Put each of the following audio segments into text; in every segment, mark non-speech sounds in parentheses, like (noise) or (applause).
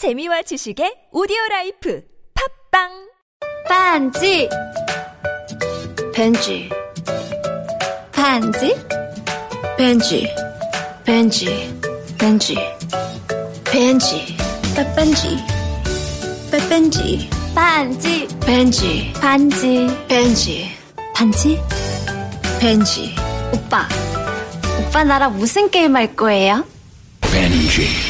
재미와 지식의 오디오 라이프 팝빵! 반지! 벤지. 반지? 벤지. 벤지. 벤지. 벤지. 빼뺀지. 빼뺀지. 반지. 벤지. 반지. 벤지. 반지? 벤지. 오빠. 오빠 나랑 무슨 게임 할 거예요? 벤지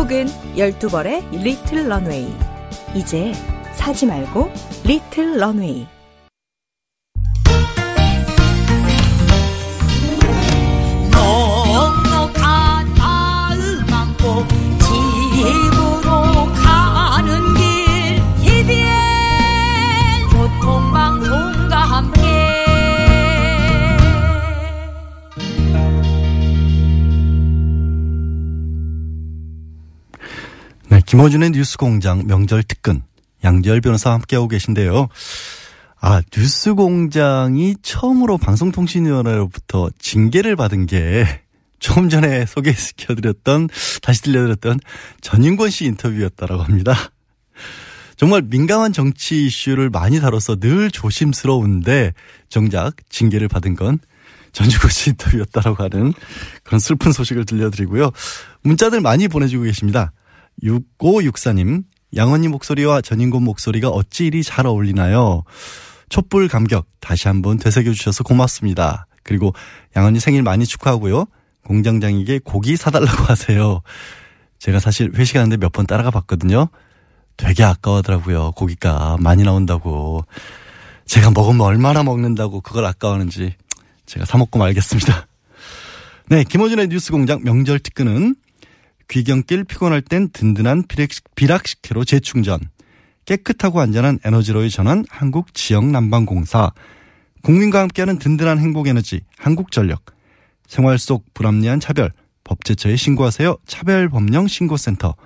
혹은 12벌의 리틀 런웨이. 이제 사지 말고 리틀 런웨이. 김호준의 뉴스 공장 명절 특근 양지열 변호사와 함께하고 계신데요. 아, 뉴스 공장이 처음으로 방송통신위원회로부터 징계를 받은 게 조금 전에 소개시켜드렸던, 다시 들려드렸던 전인권 씨 인터뷰였다라고 합니다. 정말 민감한 정치 이슈를 많이 다뤄서 늘 조심스러운데 정작 징계를 받은 건 전주권 씨 인터뷰였다라고 하는 그런 슬픈 소식을 들려드리고요. 문자들 많이 보내주고 계십니다. 6564님, 양언니 목소리와 전인권 목소리가 어찌 이리 잘 어울리나요? 촛불 감격 다시 한번 되새겨 주셔서 고맙습니다. 그리고 양언니 생일 많이 축하하고요. 공장장에게 고기 사달라고 하세요. 제가 사실 회식하는데 몇 번 따라가 봤거든요. 되게 아까워하더라고요. 고기가 많이 나온다고. 제가 먹으면 얼마나 먹는다고 그걸 아까워하는지 제가 사먹고 말겠습니다. 네, 김호준의 뉴스 공장 명절 특근은 귀경길 피곤할 땐 든든한 비락식혜로 재충전. 깨끗하고 안전한 에너지로의 전환 한국 지역 난방공사. 국민과 함께하는 든든한 행복 에너지 한국전력. 생활 속 불합리한 차별. 법제처에 신고하세요. 차별법령 신고센터.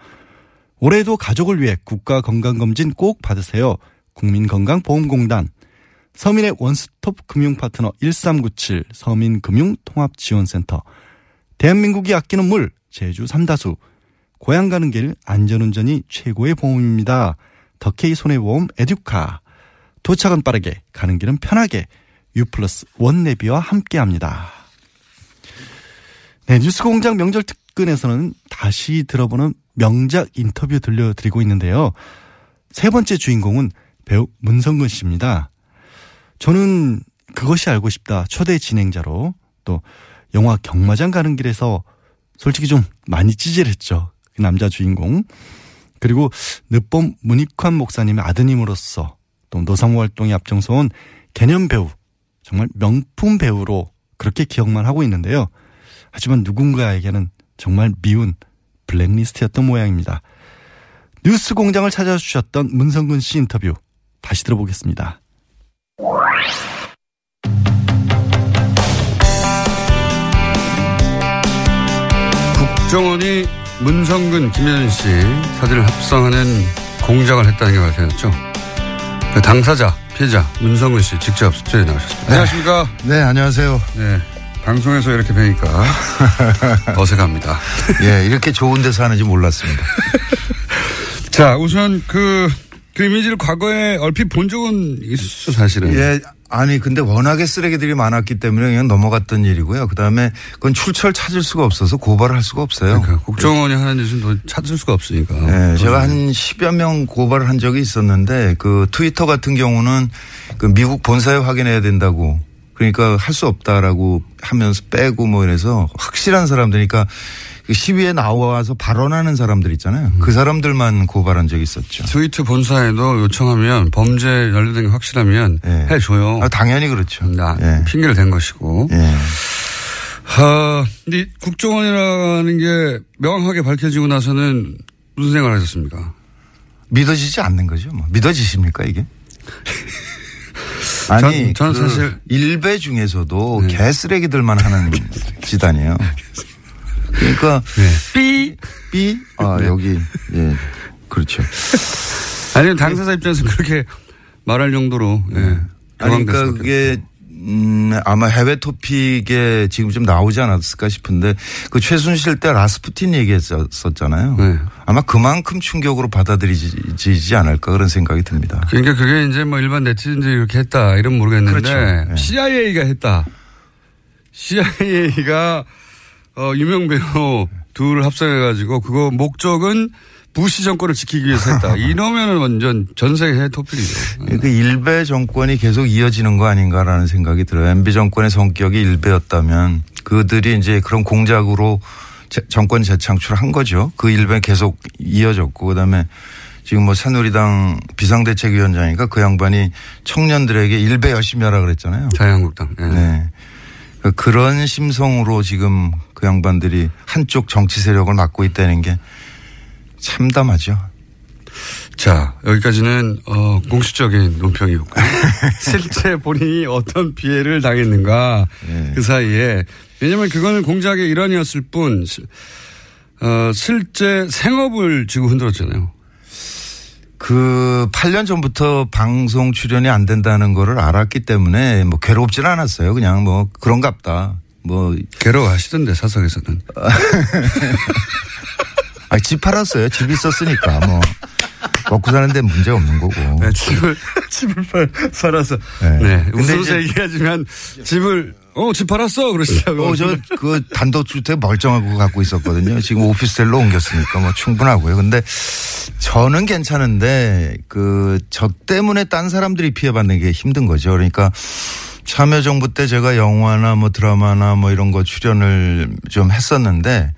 올해도 가족을 위해 국가 건강검진 꼭 받으세요. 국민건강보험공단. 서민의 원스톱 금융파트너 1397 서민금융통합지원센터. 대한민국이 아끼는 물 제주 삼다수. 고향 가는 길 안전운전이 최고의 보험입니다. 덕케이 손해보험 에듀카. 도착은 빠르게 가는 길은 편하게 유플러스 원내비와 함께합니다. 네 뉴스 공장 명절 특근에서는 다시 들어보는 명작 인터뷰 들려드리고 있는데요. 세 번째 주인공은 배우 문성근 씨입니다. 저는 그것이 알고 싶다 초대 진행자로 또 영화 경마장 가는 길에서 솔직히 좀 많이 찌질했죠. 그 남자 주인공. 그리고 늦봄 문익환 목사님의 아드님으로서 또 노사모 활동에 앞장서온 개념 배우, 정말 명품 배우로 그렇게 기억만 하고 있는데요. 하지만 누군가에게는 정말 미운 블랙리스트였던 모양입니다. 뉴스 공장을 찾아주셨던 문성근 씨 인터뷰 다시 들어보겠습니다. 국정원이 문성근, 김현진 씨 사진을 합성하는 공작을 했다는 게 발표됐죠. 그 당사자, 피해자 문성근 씨 직접 스튜디오에 나오셨습니다. 네. 안녕하십니까? 네, 안녕하세요. 네. 방송에서 이렇게 뵈니까 (laughs) 어색합니다. 예, 이렇게 좋은 데서 하는지 몰랐습니다. (laughs) 자, 우선 그, 그 이미지를 과거에 얼핏 본 적은 있었죠, 사실은. 예, 아니, 근데 워낙에 쓰레기들이 많았기 때문에 그냥 넘어갔던 일이고요. 그 다음에 그건 출처를 찾을 수가 없어서 고발을 할 수가 없어요. 그러니까 국정원이 하는 짓은 또 찾을 수가 없으니까. 네, 제가 한 10여 명 고발을 한 적이 있었는데 그 트위터 같은 경우는 그 미국 본사에 확인해야 된다고 그러니까 할 수 없다라고 하면서 빼고 뭐 이래서 확실한 사람들이니까 그 시위에 나와서 발언하는 사람들 있잖아요. 그 사람들만 고발한 적이 있었죠. 트위터 본사에도 요청하면 범죄 연루된 게 확실하면 예. 해줘요. 아, 당연히 그렇죠. 나 예. 핑계를 댄 것이고. 예. 하, 근데 국정원이라는 게 명확하게 밝혀지고 나서는 무슨 생각을 하셨습니까? 믿어지지 않는 거죠. 뭐. 믿어지십니까 이게? (laughs) 아니, 전- 저는 그 사실- 일배 중에서도 네. 개쓰레기들만 하는 (laughs) 집단이에요. 그러니까 네. 삐! B 아 여기 예 그렇죠. 아니면 당사자 입장에서 그렇게 말할 정도로, 예. 아니 격앙될 그러니까 그게 음 아마 해외 토픽에 지금 좀 나오지 않았을까 싶은데 그 최순실 때 라스푸틴 얘기했었잖아요. 네. 아마 그만큼 충격으로 받아들이지 않을까 그런 생각이 듭니다. 그러니까 그게 이제 뭐 일반 네티즌들이 이렇게 했다 이런 모르겠는데 그렇죠. 예. CIA가 했다. CIA가 어, 유명 배우 (laughs) 둘 합성해가지고 그거 목적은 부시 정권을 지키기 위해서 했다. (laughs) 이러면은 완전 전 세계 토픽이죠. 그 일배 정권이 계속 이어지는 거 아닌가라는 생각이 들어요. MB 정권의 성격이 일배였다면 그들이 이제 그런 공작으로 재- 정권 재창출한 거죠. 그 일배 계속 이어졌고 그다음에 지금 뭐 새누리당 비상대책위원장이니까 그 양반이 청년들에게 일배 열심히 하라 그랬잖아요. 자유한국당. 예. 네. 그런 심성으로 지금 그 양반들이 한쪽 정치 세력을 맡고 있다는 게 참담하죠. 자, 여기까지는, 어, 공식적인 논평이었고. (laughs) 실제 본인이 어떤 피해를 당했는가, 네. 그 사이에. 왜냐면 그거는 공작의 일환이었을 뿐, 시- 어, 실제 생업을 쥐고 흔들었잖아요. 그 8년 전부터 방송 출연이 안 된다는 거를 알았기 때문에 뭐 괴롭진 않았어요. 그냥 뭐 그런갑다. 뭐, 괴로워하시던데, 사석에서는. (laughs) 아, 집 팔았어요. 집 있었으니까 뭐. 먹고 사는 데 문제 없는 거고. 네, 집을, (laughs) 집을 팔, 팔아서. 네. 네. 웃으면서 얘기하지만 집을, 어, 집 팔았어. 그러시다고. 어, 저, 그 단독주택 멀쩡하고 갖고 있었거든요. 지금 오피스텔로 옮겼으니까 뭐 충분하고요. 근데 저는 괜찮은데 그 저 때문에 딴 사람들이 피해받는 게 힘든 거죠. 그러니까 참여정부 때 제가 영화나 뭐 드라마나 뭐 이런 거 출연을 좀 했었는데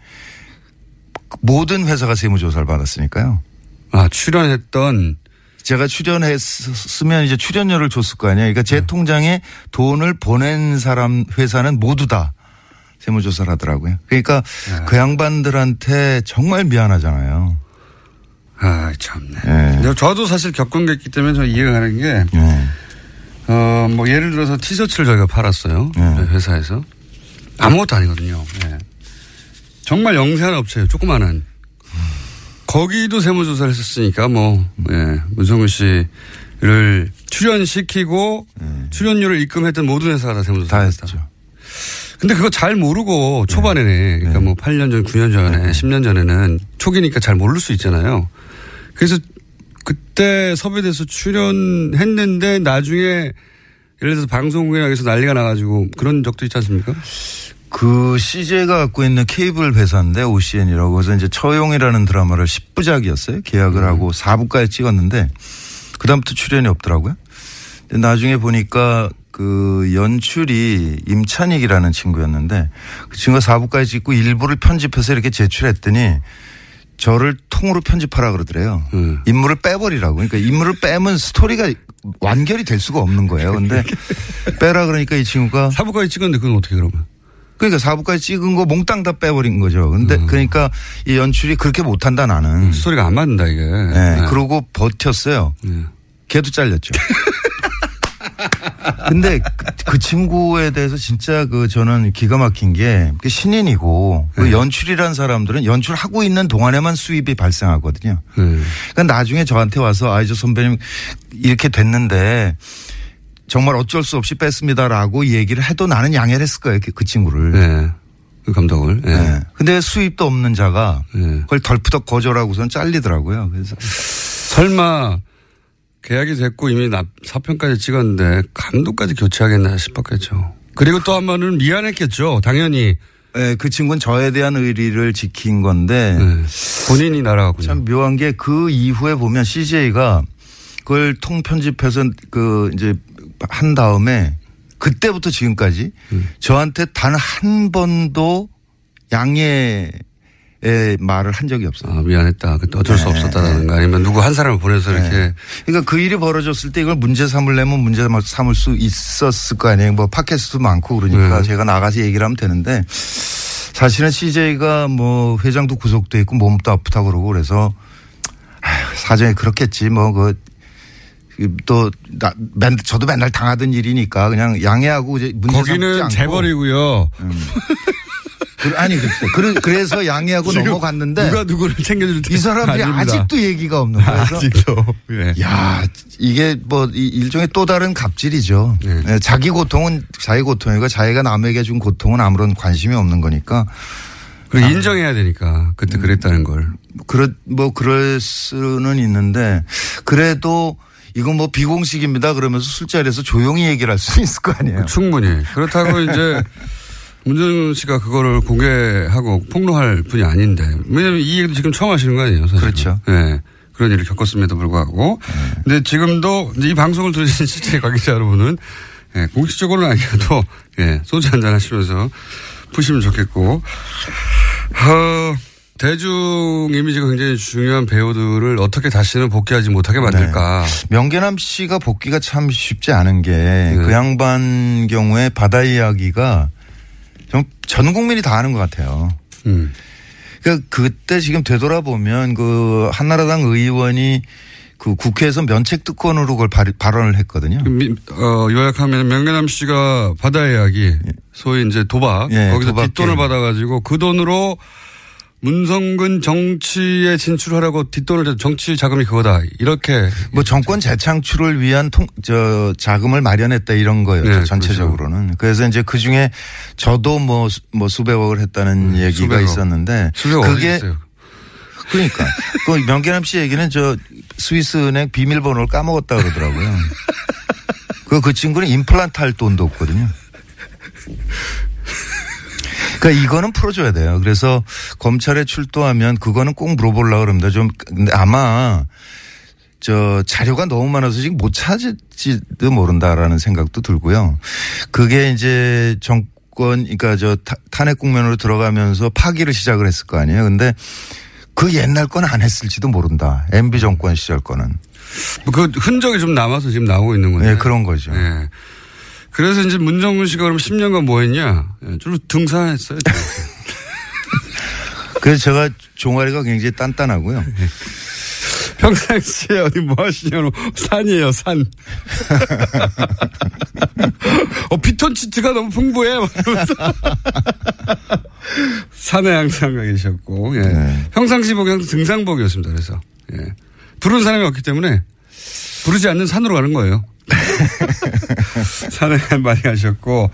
모든 회사가 세무조사를 받았으니까요. 아, 출연했던 제가 출연했으면 이제 출연료를 줬을 거 아니에요. 그러니까 제 통장에 돈을 보낸 사람 회사는 모두 다 세무조사를 하더라고요. 그러니까 그 양반들한테 정말 미안하잖아요. 아, 참네. 예. 저도 사실 겪은 게 있기 때문에 저 이해가 가는 게, 예. 어, 뭐 예를 들어서 티셔츠를 저희가 팔았어요. 네. 회사에서. 아무것도 아니거든요. 예. 정말 영세한 업체예요. 조그마한. 거기도 세무조사를 했었으니까 뭐, 예. 문성근 씨를 출연시키고 출연료를 입금했던 모든 회사가 다다 세무조사를 했다. 했죠. 근데 그거 잘 모르고 초반에는 그러니까 뭐 8년 전, 9년 전에, 10년 전에는 초기니까 잘 모를 수 있잖아요. 그래서 그때 섭외돼서 출연했는데 나중에 예를 들어서 방송국이나 서 난리가 나가지고 그런 적도 있지 않습니까? 그 CJ가 갖고 있는 케이블 회사인데 OCN이라고 그래서 이제 처용이라는 드라마를 10부작이었어요. 계약을 하고 4부까지 찍었는데 그다음부터 출연이 없더라고요. 근데 나중에 보니까 그 연출이 임찬익이라는 친구였는데 그 친구가 4부까지 찍고 일부를 편집해서 이렇게 제출했더니 저를 통으로 편집하라 그러더래요. 음. 인물을 빼버리라고. 그러니까 인물을 빼면 스토리가 완결이 될 수가 없는 거예요. 근데 (laughs) 빼라 그러니까 이 친구가 사부까지 찍었는데 그건 어떻게 그러면? 그러니까 4부까지 찍은 거 몽땅 다 빼버린 거죠. 근데 그러니까 이 연출이 그렇게 못한다 나는. 스토리가 안 맞는다 이게. 네. 네. 그러고 버텼어요. 네. 걔도 잘렸죠. (laughs) 근데 그, 그 친구에 대해서 진짜 그 저는 기가 막힌 게 그게 신인이고 그 연출이란 사람들은 연출하고 있는 동안에만 수입이 발생하거든요. 네. 그러니까 나중에 저한테 와서 아이저 선배님 이렇게 됐는데 정말 어쩔 수 없이 뺐습니다라고 얘기를 해도 나는 양해를 했을 거예요. 그, 그 친구를. 네. 그 감독을. 네. 네. 근데 수입도 없는 자가 네. 그걸 덜푸덕 거절하고선 잘리더라고요. 그래서 설마 계약이 됐고 이미 납- 사편까지 찍었는데 감독까지 교체하겠나 싶었겠죠. 그리고 또 한 번은 미안했겠죠. 당연히 네, 그 친구는 저에 대한 의리를 지킨 건데 네. 본인이 날아가군요. 참 묘한 게 그 이후에 보면 CJ가 그걸 통편집해서 그 이제 한 다음에 그때부터 지금까지 음. 저한테 단 한 번도 양해의 말을 한 적이 없어요. 아, 미안했다. 그때 어쩔 수 네, 없었다라든가 아니면 누구 한 사람을 보내서 이렇게 그러니까 그 일이 벌어졌을 때 이걸 문제 삼으려면 문제 삼을 수 있었을 거 아니에요. 뭐 팟캐스트도 많고 그러니까 네. 제가 나가서 얘기를 하면 되는데 사실은 CJ가 뭐 회장도 구속돼 있고 몸도 아프다 그러고 그래서 아휴, 사정이 그렇겠지 뭐 그. 또, 나, 맨, 저도 맨날 당하던 일이니까 그냥 양해하고 이제 문제 거기는. 재벌이고요. 그- 아니. 그래, 그래서 양해하고 넘어갔는데. 누가 누구를 챙겨줄 이 사람들이. 아직도 얘기가 없는 거예요. 아직도. 예. 야, 이게 뭐 이- 일종의 또 다른 갑질이죠. 네. 예, 자기 고통은 자기 고통이고 자기가 남에게 준 고통은 아무런 관심이 없는 거니까 그리고 인정해야 되니까 그때 그랬다는 걸. 그렇 뭐 그럴 수는 있는데 그래도 이건 뭐 비공식입니다 그러면서 술자리에서 조용히 얘기를 할 수 있을 거 아니에요. 충분히. 그렇다고 (laughs) 이제 문재인 씨가 그거를 공개하고 폭로할 분이 아닌데. 왜냐면 이 얘기도 지금 처음 하시는 거 아니에요. 사실. 그렇죠. 예. 그런 일을 겪었음에도 불구하고. 근데 지금도 이 방송을 들으신 실제 (laughs) 관계자 여러분은 예, 공식적으로는 아니어도 예, 소주 한잔 하시면서 푸시면 좋겠고. 어, 대중 이미지가 굉장히 중요한 배우들을 어떻게 다시는 복귀하지 못하게 만들까. 명계남 씨가 복귀가 참 쉽지 않은 게그 양반 경우에 바다 이야기가 좀전 국민이 다 아는 것 같아요. 음. 그 그때 지금 되돌아보면 그 한나라당 의원이 그 국회에서 면책 특권으로 그걸 발, 발언을 했거든요. 미- 어, 요약하면 명예남 씨가 바다 이야기, 소위 이제 도박, 예, 거기서 도박 뒷돈을. 받아가지고 그 돈으로 문성근 정치에 진출하라고 뒷돈을 정치 자금이 그거다. 이렇게. 뭐 정권 재창출을 위한 통, 저 자금을 마련했다 이런 거였죠 네, 전체적으로는. 그래서 이제 그 중에 저도 뭐, 수- 뭐 수백억을 했다는 얘기가 수백억. 있었는데 수백 어디 그게 있어요? 그러니까 그 명계남 씨 얘기는 저 스위스 은행 비밀번호를 까먹었다 그러더라고요. 그, 그 친구는 임플란트 할 돈도 없거든요. 그러니까 이거는 풀어줘야 돼요. 그래서 검찰에 출두하면 그거는 꼭 물어보려고 그럽니다. 좀 근데 아마 저 자료가 너무 많아서 지금 못 찾을지도 모른다라는 생각도 들고요. 그게 이제 정권 그러니까 저 타- 탄핵 국면으로 들어가면서 파기를 시작을 했을 거 아니에요. 근데 그 옛날 건 안 했을지도 모른다. MB 정권 시절 거는. 뭐그 흔적이 좀 남아서 지금 나오고 있는 건데. 네, 그런 거죠. 예. 그래서 이제 문정근 씨가 그럼 10년간 뭐 했냐? 예, 주로 등산했어요. (laughs) 그래서 제가 종아리가 굉장히 단단하고요. (laughs) 평상시에 어디 뭐 하시냐고 산이에요, 산. (laughs) 어, 피톤치트가 너무 풍부해. 산에 항상 가 계셨고, 예. 네. 평상시 항상 등산복이었습니다. 그래서, 예. 부른 사람이 없기 때문에 부르지 않는 산으로 가는 거예요. (laughs) 산에 많이 가셨고,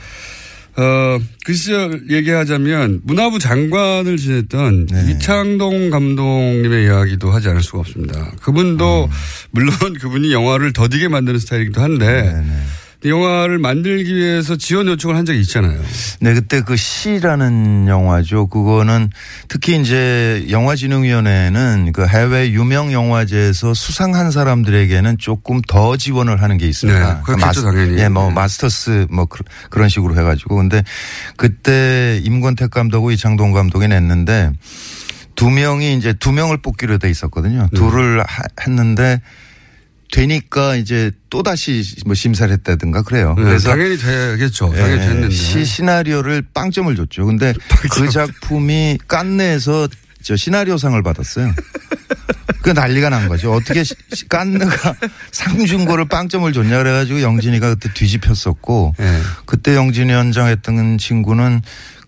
어, 그 시절 얘기하자면 문화부 장관을 지냈던 네. 이창동 감독님의 이야기도 하지 않을 수가 없습니다. 그분도 음. 물론 그분이 영화를 더디게 만드는 스타일이기도 한데 네 네. 영화를 만들기 위해서 지원 요청을 한 적이 있잖아요. 네, 그때 그 시라는 영화죠. 그거는 특히 이제 영화진흥위원회는 그 해외 유명 영화제에서 수상한 사람들에게는 조금 더 지원을 하는 게 있습니다. 네, 그렇겠죠, 당연히. 예, 뭐 네. 마스터스 뭐 그- 그런 식으로 해가지고 근데 그때 임권택 감독하고 이창동 감독이 냈는데 두 명이 이제 두 명을 뽑기로 돼 있었거든요. 네. 둘을 하- 했는데 되니까 이제 또 다시 뭐 심사를 했다든가 그래요. 네, 그래서 당연히 되겠죠. 당연히 예, 됐는데. 시 시나리오를 빵점을 줬죠. 근데 (laughs) 그 작품이 깐느에서 저 시나리오상을 받았어요. 그 난리가 난 거죠. 어떻게 시- 깐느가 상준 거를 빵점을 줬냐 그래가지고 영진이가 그때 뒤집혔었고 예. 그때 영진이 현장 했던 친구는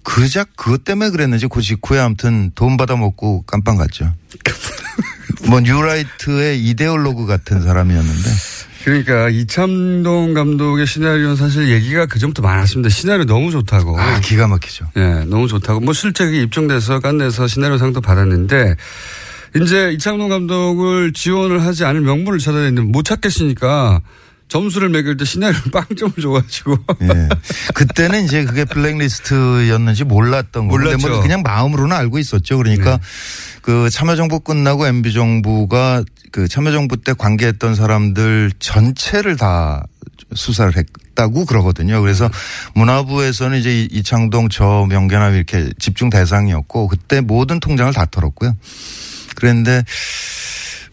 그작 그것 때문에 그랬는지 그 직후에 아무튼 돈 받아 먹고 깜빵 갔죠. (laughs) 뭐 뉴라이트의 이데올로그 같은 사람이었는데 그러니까 이창동 감독의 시나리오는 사실 얘기가 그 전부터 많았습니다. 시나리오 너무 좋다고. 아 기가 막히죠. 예, 너무 좋다고. 뭐 실제 그게 입증돼서 깐내서 시나리오상도 받았는데 이제 이창동 감독을 지원을 하지 않을 명분을 찾아야 되는데 못 찾겠으니까 점수를 매길 때 시나리오 (laughs) 빵점을 줘가지고. 예. 그때는 이제 그게 블랙리스트였는지 몰랐던 몰랐죠. 뭐 그냥 마음으로는 알고 있었죠. 그러니까 그 참여정부 끝나고 MB정부가 그 참여정부 때 관계했던 사람들 전체를 다 수사를 했다고 그러거든요. 그래서 문화부에서는 이제 이- 이창동 저 명계남 이렇게 집중 대상이었고 그때 모든 통장을 다 털었고요. 그랬는데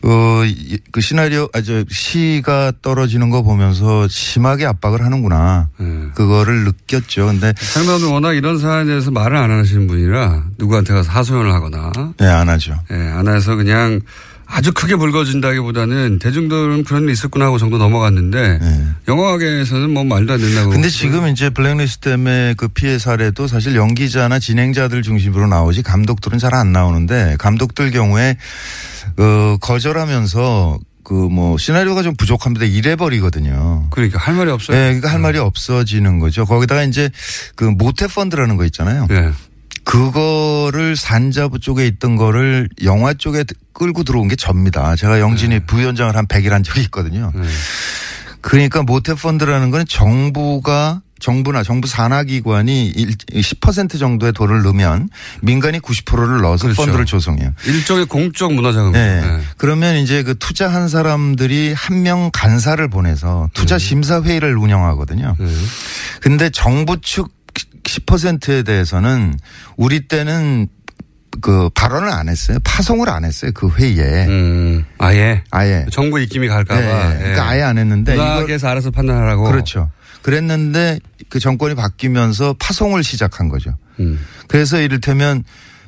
어, 이- 그 시나리오, 아, 저, 시가 떨어지는 거 보면서 심하게 압박을 하는구나. 예. 그거를 느꼈죠. 근데, 장담은 워낙 이런 사안에 대해서 말을 안 하시는 분이라 누구한테 가서 하소연을 하거나 네, 안 하죠. 예, 안 해서 그냥 아주 크게 불거진다기보다는 대중들은 그런 일 있었구나 하고 정도 넘어갔는데 네. 영화계에서는 뭐 말도 안 된다고. 근데 지금 이제 블랙리스트 때문에 그 피해 사례도 사실 연기자나 진행자들 중심으로 나오지 감독들은 잘 안 나오는데 감독들 경우에 어 거절하면서 그뭐 시나리오가 좀 부족합니다 이래 버리거든요. 그러니까 할 말이 없어요. 네, 그러니까 할 말이 없어지는 거죠. 거기다가 이제 그 모태 펀드라는 거 있잖아요. 네. 그거를 산자부 쪽에 있던 거를 영화 쪽에 끌고 들어온 게 접니다. 제가 영진이 부위원장을 한 100일 한 적이 있거든요. 네. 그러니까 모태펀드라는 건 정부가 정부나 정부 산하기관이 일- 10% 정도의 돈을 넣으면 민간이 90%를 넣어서 그렇죠. 펀드를 조성해요. 일종의 공적 문화 자금. 네. 네. 그러면 이제 그 투자한 사람들이 한 명 간사를 보내서 투자 심사 회의를 운영하거든요. 네. 근데 정부 측 10%에 대해서는 우리 때는 그 발언을 안 했어요. 파송을 안 했어요. 그 회의에. 음, 아예 아예. 정부 입김이 갈까봐. 네, 그러니까 아예 안 했는데 이걸 문학에서 알아서 판단하라고. 그렇죠. 그랬는데 그 정권이 바뀌면서 파송을 시작한 거죠. 음. 그래서 이를테면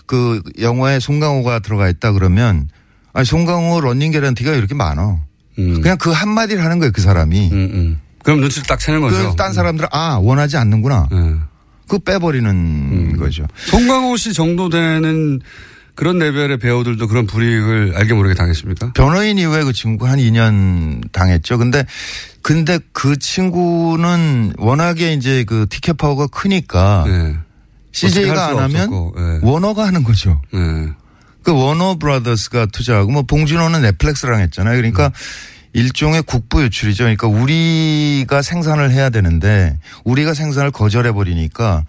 그 영화에 송강호가 들어가 있다 그러면 아니 송강호 러닝 개런티가 이렇게 많어. 음. 그냥 그 한마디를 하는 거예요. 그 사람이. 음, 음. 그럼 눈치를 딱 채는 거죠. 그딴 사람들은 아 원하지 않는구나. 네. 그거 빼버리는 음. 거죠. 송강호 씨 정도 되는 그런 레벨의 배우들도 그런 불이익을 알게 모르게 당했습니까? 변호인 이후에 그 친구 한 2년 당했죠. 근데 근데 그 친구는 워낙에 이제 그 티켓 파워가 크니까 네. CJ가 안 할라 하면 예. 워너가 하는 거죠. 네. 그 워너 브라더스가 투자하고 뭐 봉준호는 넷플릭스랑 했잖아요. 그러니까 일종의 국부 유출이죠. 그러니까 우리가 생산을 해야 되는데 우리가 생산을 거절해 버리니까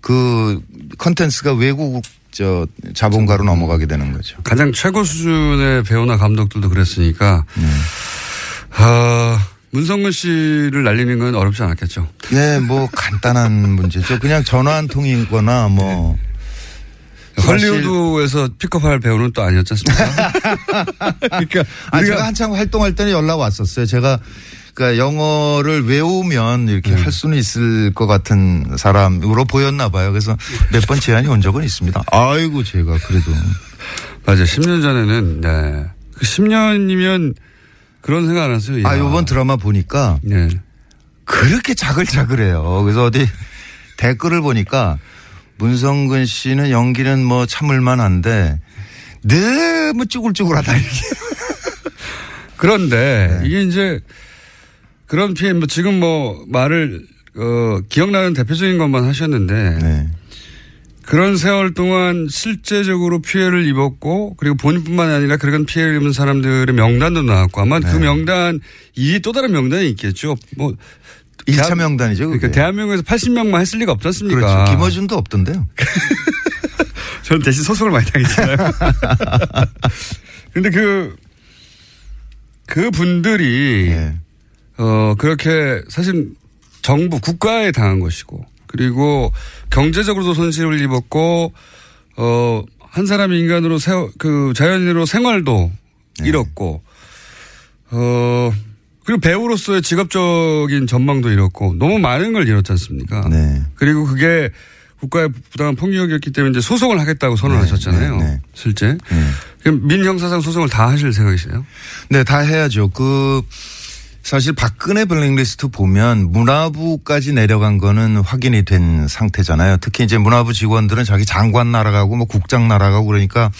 그 컨텐츠가 외국 저 자본가로 넘어가게 되는 거죠. 가장 최고 수준의 배우나 감독들도 그랬으니까 네. 아, 문성근 씨를 날리는 건 어렵지 않았겠죠. 네, 뭐 간단한 문제죠. 그냥 전화 한 통이거나 뭐 사실- 헐리우드에서 픽업할 배우는 또 아니었지 않습니까? (laughs) 그러니까 아, 제가 한창 활동할 때는 연락 왔었어요. 제가 그러니까 영어를 외우면 이렇게 네. 할 수는 있을 것 같은 사람으로 보였나 봐요. 그래서 몇 번 제안이 온 적은 있습니다. 아이고 제가 그래도 맞아요. 10년 전에는 네. 그 10년이면 그런 생각 안 했어요. 아. 요번 드라마 보니까 네. 그렇게 자글자글해요. 그래서 어디 (laughs) 댓글을 보니까 문성근 씨는 연기는 뭐 참을만 한데 너무 쭈글쭈글하다 이렇게. (laughs) 그런데 네. 이게 이제 그런 피해 뭐 지금 뭐 말을 어 기억나는 대표적인 것만 하셨는데 네. 그런 세월 동안 실제적으로 피해를 입었고 그리고 본인뿐만 아니라 그런 피해를 입은 사람들의 명단도 나왔고 아마 그 네. 명단 이 또 다른 명단이 있겠죠. 뭐 1차 대한- 명단이죠. 그러니까 그게. 대한민국에서 80명만 했을 리가 없지 않습니까? 그렇죠. 김어준도 없던데요. (laughs) 저는 대신 소송을 많이 당했잖아요. (laughs) 근데 그, 그 분들이, 네. 어, 그렇게 사실 정부, 국가에 당한 것이고, 그리고 경제적으로도 손실을 입었고, 어, 한 사람이 인간으로 세, 그 자연인으로 생활도 네. 잃었고, 어, 그리고 배우로서의 직업적인 전망도 잃었고, 너무 많은 걸 잃었지 않습니까? 네. 그리고 그게 국가의 부당한 폭력이었기 때문에 이제 소송을 하겠다고 선언하셨잖아요. 네, 네. 실제. 네. 그럼 민형사상 소송을 다 하실 생각이세요? 네, 다 해야죠. 그 사실 박근혜 블랙리스트 보면 문화부까지 내려간 거는 확인이 된 상태잖아요. 특히 이제 문화부 직원들은 자기 장관 날아가고 뭐 국장 날아가고 그러니까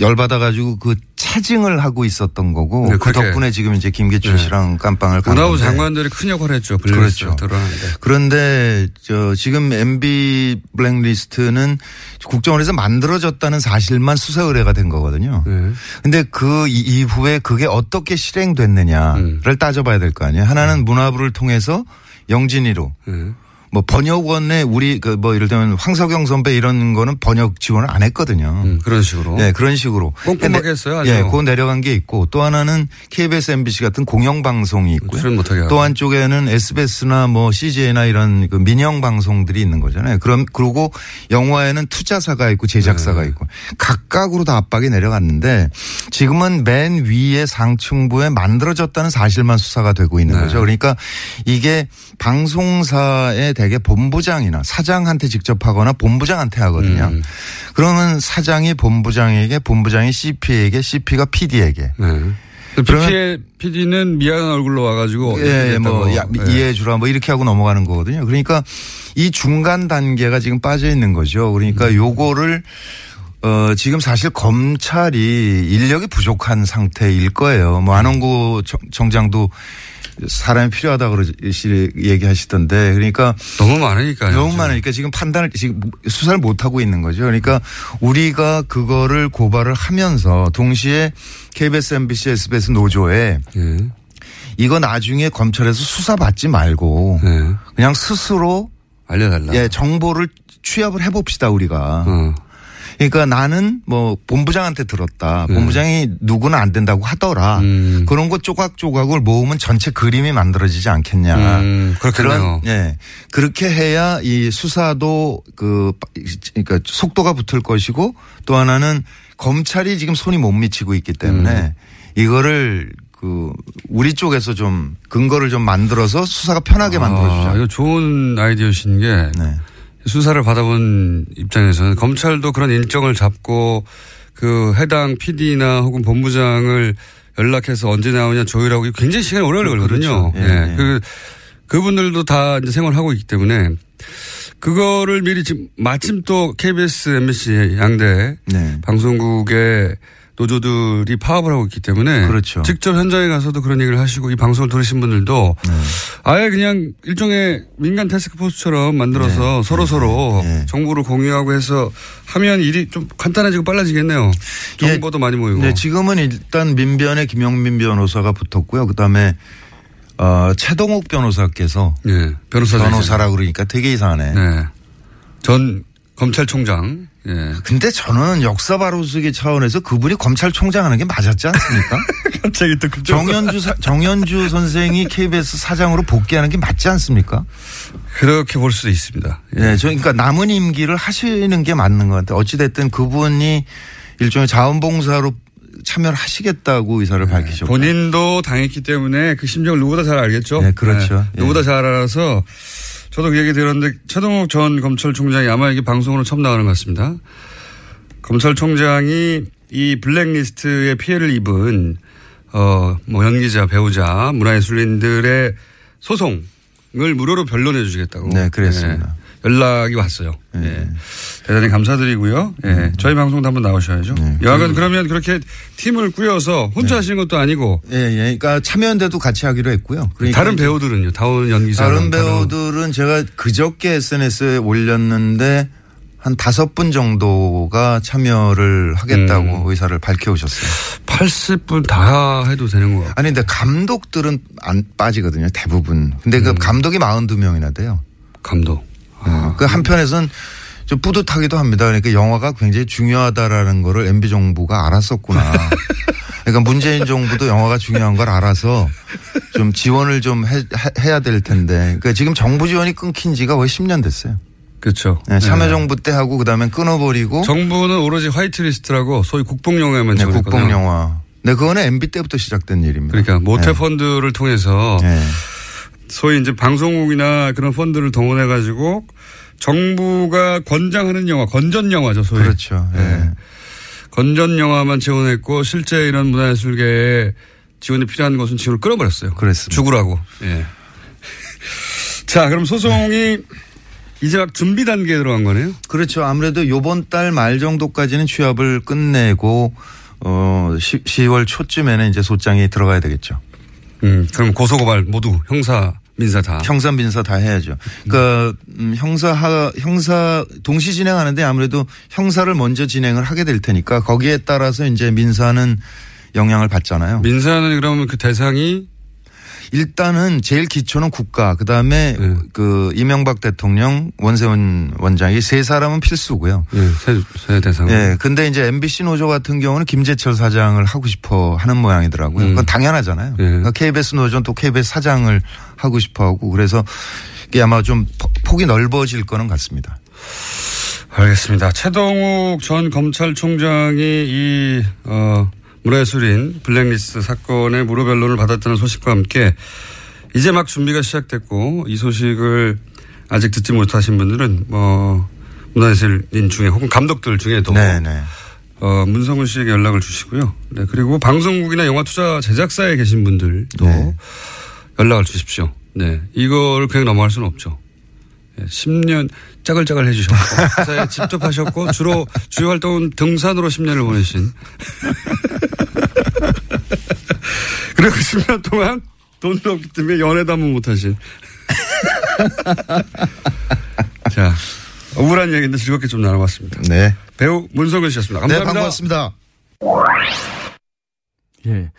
열받아 가지고 그 차징을 하고 있었던 거고 네, 그. 덕분에 지금 이제 김기춘 네. 씨랑 깜빵을 간 문화부. 장관들이 큰 역할을 했죠. 그렇죠. 드러나는데. 그런데 저 지금 MB 블랙리스트는 국정원에서 만들어졌다는 사실만 수사 의뢰가 된 거거든요. 네. 근데 그 이- 이후에 그게 어떻게 실행됐느냐를 음. 따져봐야 될 거 아니에요. 하나는 문화부를 통해서 영진이로 네. 뭐 번역원에 우리 그 뭐 예를 들면 황석영 선배 이런 거는 번역 지원을 안 했거든요. 음, 그런 식으로. 네, 그런 식으로. 꼼꼼하게 했어요. 예, 그거 내려간 게 있고 또 하나는 KBS, MBC 같은 공영 방송이 있고요. 출연 못하게 하고. 또 한쪽에는 SBS나 뭐 CJ나 이런 그 민영 방송들이 있는 거잖아요. 그럼 그리고 영화에는 투자사가 있고 제작사가 네. 있고 각각으로 다 압박이 내려갔는데 지금은 맨 위에 상층부에 만들어졌다는 사실만 수사가 되고 있는 네. 거죠. 그러니까 이게 방송사의 대개 본부장이나 사장한테 직접 하거나 본부장한테 하거든요. 음. 그러면 사장이 본부장에게 본부장이 CP에게 CP가 PD에게 네. 그러면- PD는 미안한 얼굴로 와가지고. 예, 예, 뭐. 야, 예. 이해해 주라 뭐 이렇게 하고 넘어가는 거거든요. 그러니까 이 중간 단계가 지금 빠져 있는 거죠. 그러니까 음. 요거를 어, 지금 사실 검찰이 인력이 부족한 상태일 거예요. 뭐 안원구 정- 정장도 사람이 필요하다 그러시 얘기하시던데 그러니까 너무 많으니까요. 너무 많으니까 지금 판단을 지금 수사를 못 하고 있는 거죠. 그러니까 우리가 그거를 고발을 하면서 동시에 KBS, MBC, SBS 노조에 예. 이거 나중에 검찰에서 수사 받지 말고 예. 그냥 스스로 알려달라. 예, 정보를 취합을 해봅시다 우리가. 어. 그러니까 나는 뭐 본부장한테 들었다. 네. 본부장이 누구는 안 된다고 하더라. 음. 그런 거 조각조각을 모으면 전체 그림이 만들어지지 않겠냐. 음. 그런 예 그렇게 해야 이 수사도 그 그러니까 속도가 붙을 것이고 또 하나는 검찰이 지금 손이 못 미치고 있기 때문에 음. 이거를 그 우리 쪽에서 좀 근거를 좀 만들어서 수사가 편하게 아, 만들어주자. 이거 좋은 아이디어신 게 네. 수사를 받아본 입장에서는 검찰도 그런 일정을 잡고 그 해당 PD나 혹은 본부장을 연락해서 언제 나오냐 조율하고 굉장히 시간이 오래 걸리거든요. 그렇죠. 예, 예. 예. 그 그분들도 다 이제 생활하고 있기 때문에 그거를 미리 지금 마침 또 KBS, MBC 양대 네. 방송국의 노조들이 파업을 하고 있기 때문에 그렇죠. 직접 현장에 가서도 그런 얘기를 하시고 이 방송을 들으신 분들도 네. 아예 그냥 일종의 민간 태스크포스처럼 만들어서 네. 서로 서로 네. 정보를 공유하고 해서 하면 일이 좀 간단해지고 빨라지겠네요. 정보도 많이 모이고. 네, 지금은 일단 민변에 김영민 변호사가 붙었고요. 그다음에 어, 최동욱 변호사께서 예, 변호사 변호사라 그러니까 되게 이상하네. 네. 전 검찰총장. 예. 근데 저는 역사 바로쓰기 차원에서 그분이 검찰총장 하는 게 맞았지 않습니까? (laughs) 갑자기 또 그쪽. 정현주 사- 정현주 선생이 KBS 사장으로 복귀하는 게 맞지 않습니까? 그렇게 볼 수도 있습니다. 예. 네, 저 그러니까 남은 임기를 하시는 게 맞는 것 같아요. 어찌 됐든 그분이 일종의 자원봉사로 참여를 하시겠다고 의사를 밝히셨고. 본인도 당했기 때문에 그 심정을 누구보다 잘 알겠죠. 네, 그렇죠. 예. 누구보다 잘 알아서 저도 그 얘기 들었는데 최동욱 전 검찰총장이 아마 이게 방송으로 처음 나가는 것 같습니다. 검찰총장이 이 블랙리스트의 피해를 입은 어뭐 연기자, 배우자, 문화예술인들의 소송을 무료로 변론해 주시겠다고. 네, 그랬습니다. 예, 연락이 왔어요. 예. 대단히 감사드리고요. 예. 저희 방송도 한번 나오셔야죠. 네. 여하간 그러면 그렇게 팀을 꾸려서 혼자 하시는 것도 아니고 예, 예. 그러니까 참여연대도 같이 하기로 했고요. 그러니까 다른 배우들은요. 다운 연기자. 다른 배우들은 제가 그저께 SNS에 올렸는데 한 다섯 분 정도가 참여를 하겠다고 음. 의사를 밝혀오셨어요. 80분 다 해도 되는 거. 아니, 근데 감독들은 안 빠지거든요. 대부분. 근데 음. 그 감독이 42명이나 돼요. 감독. 그 한편에서는 좀 뿌듯하기도 합니다. 그러니까 영화가 굉장히 중요하다라는 거를 MB 정부가 알았었구나. (laughs) 그러니까 문재인 정부도 영화가 중요한 걸 알아서 좀 지원을 좀 해, 해야 될 텐데. 그러니까 지금 정부 지원이 끊긴 지가 거의 10년 됐어요. 그렇죠. 네, 참여정부 때 하고 그다음에 끊어버리고 정부는 오로지 화이트리스트라고 소위 국뽕영화만 네. 국뽕영화. 네, 그거는 MB 때부터 시작된 일입니다. 그러니까 모태 네. 펀드를 통해서 네. 소위 이제 방송국이나 그런 펀드를 동원해 가지고 정부가 권장하는 영화, 건전 영화죠, 소위. 그렇죠. 예. 네. 건전 영화만 지원했고 실제 이런 문화예술계에 지원이 필요한 것은 지원을 끊어버렸어요. 그랬습니다. 죽으라고. 예. (laughs) 자, 그럼 소송이 이제 막 준비 단계에 들어간 거네요. 그렇죠. 아무래도 요번 달 말 정도까지는 취합을 끝내고 어 10, 10월 초쯤에는 이제 소장이 들어가야 되겠죠. 음, 그럼 고소고발 모두 형사, 민사 다. 형사 민사 다 해야죠. 그러니까 음, 형사 하, 형사 동시 진행하는데 아무래도 형사를 먼저 진행을 하게 될 테니까 거기에 따라서 이제 민사는 영향을 받잖아요. 민사는 그러면 그 대상이 일단은 제일 기초는 국가, 그 다음에 네. 그 이명박 대통령, 원세훈 원장이 세 사람은 필수고요. 예, 세, 세 대상. 예. 근데 이제 MBC 노조 같은 경우는 김재철 사장을 하고 싶어 하는 모양이더라고요. 음. 그건 당연하잖아요. 예. 그러니까 KBS 노조는 또 KBS 사장을 하고 싶어 하고 그래서 이게 아마 좀 포- 폭이 넓어질 거는 같습니다. 알겠습니다. 최동욱 전 검찰총장이 이, 어, 문화예술인 블랙리스트 사건의 무료 변론을 받았다는 소식과 함께 이제 막 준비가 시작됐고 이 소식을 아직 듣지 못하신 분들은 뭐 문화예술인 중에 혹은 감독들 중에도 네네. 어, 문성훈 씨에게 연락을 주시고요. 네, 그리고 방송국이나 영화 투자 제작사에 계신 분들도 네. 연락을 주십시오. 네. 이걸 그냥 넘어갈 수는 없죠. 네, 10년 짜글짜글 해주셨고, (laughs) 회사에 직접 하셨고, 주로 주요 활동은 등산으로 10년을 보내신. (laughs) 그리고 10년 동안 돈도 없기 때문에 연애도 한 번 못하신. (laughs) 자, 억울한 얘기인데 즐겁게 좀 나눠봤습니다. 네. 배우 문성근 씨였습니다. 네, 감사합니다. 반갑습니다. 예.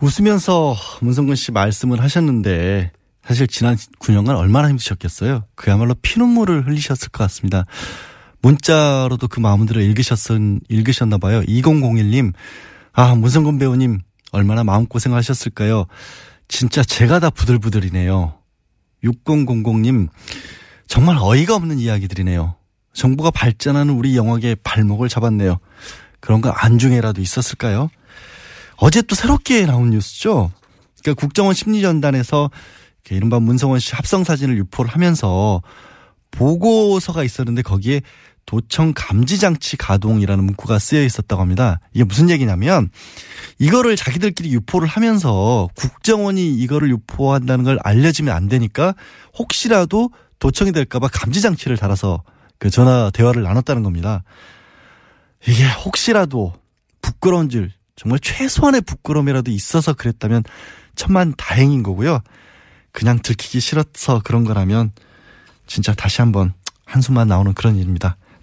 웃으면서 문성근 씨 말씀을 하셨는데 사실 지난 9년간 얼마나 힘드셨겠어요. 그야말로 피눈물을 흘리셨을 것 같습니다. 문자로도 그 마음들을 읽으셨, 읽으셨나 봐요. 2001님. 아, 문성근 배우님 얼마나 마음고생을 하셨을까요? 진짜 제가 다 부들부들이네요. 6000님. 정말 어이가 없는 이야기들이네요. 정부가 발전하는 우리 영화계의 발목을 잡았네요. 그런 거 안중에라도 있었을까요? 어제 또 새롭게 나온 뉴스죠. 그러니까 국정원 심리전단에서 이른바 문성원 씨 합성 사진을 유포를 하면서 보고서가 있었는데 거기에 도청 감지 장치 가동이라는 문구가 쓰여 있었다고 합니다. 이게 무슨 얘기냐면 이거를 자기들끼리 유포를 하면서 국정원이 이거를 유포한다는 걸 알려지면 안 되니까 혹시라도 도청이 될까봐 감지 장치를 달아서 그 전화 대화를 나눴다는 겁니다. 이게 혹시라도 부끄러운 줄 정말 최소한의 부끄러움이라도 있어서 그랬다면 천만 다행인 거고요. 그냥 들키기 싫어서 그런 거라면 진짜 다시 한번 한숨만 나오는 그런 일입니다.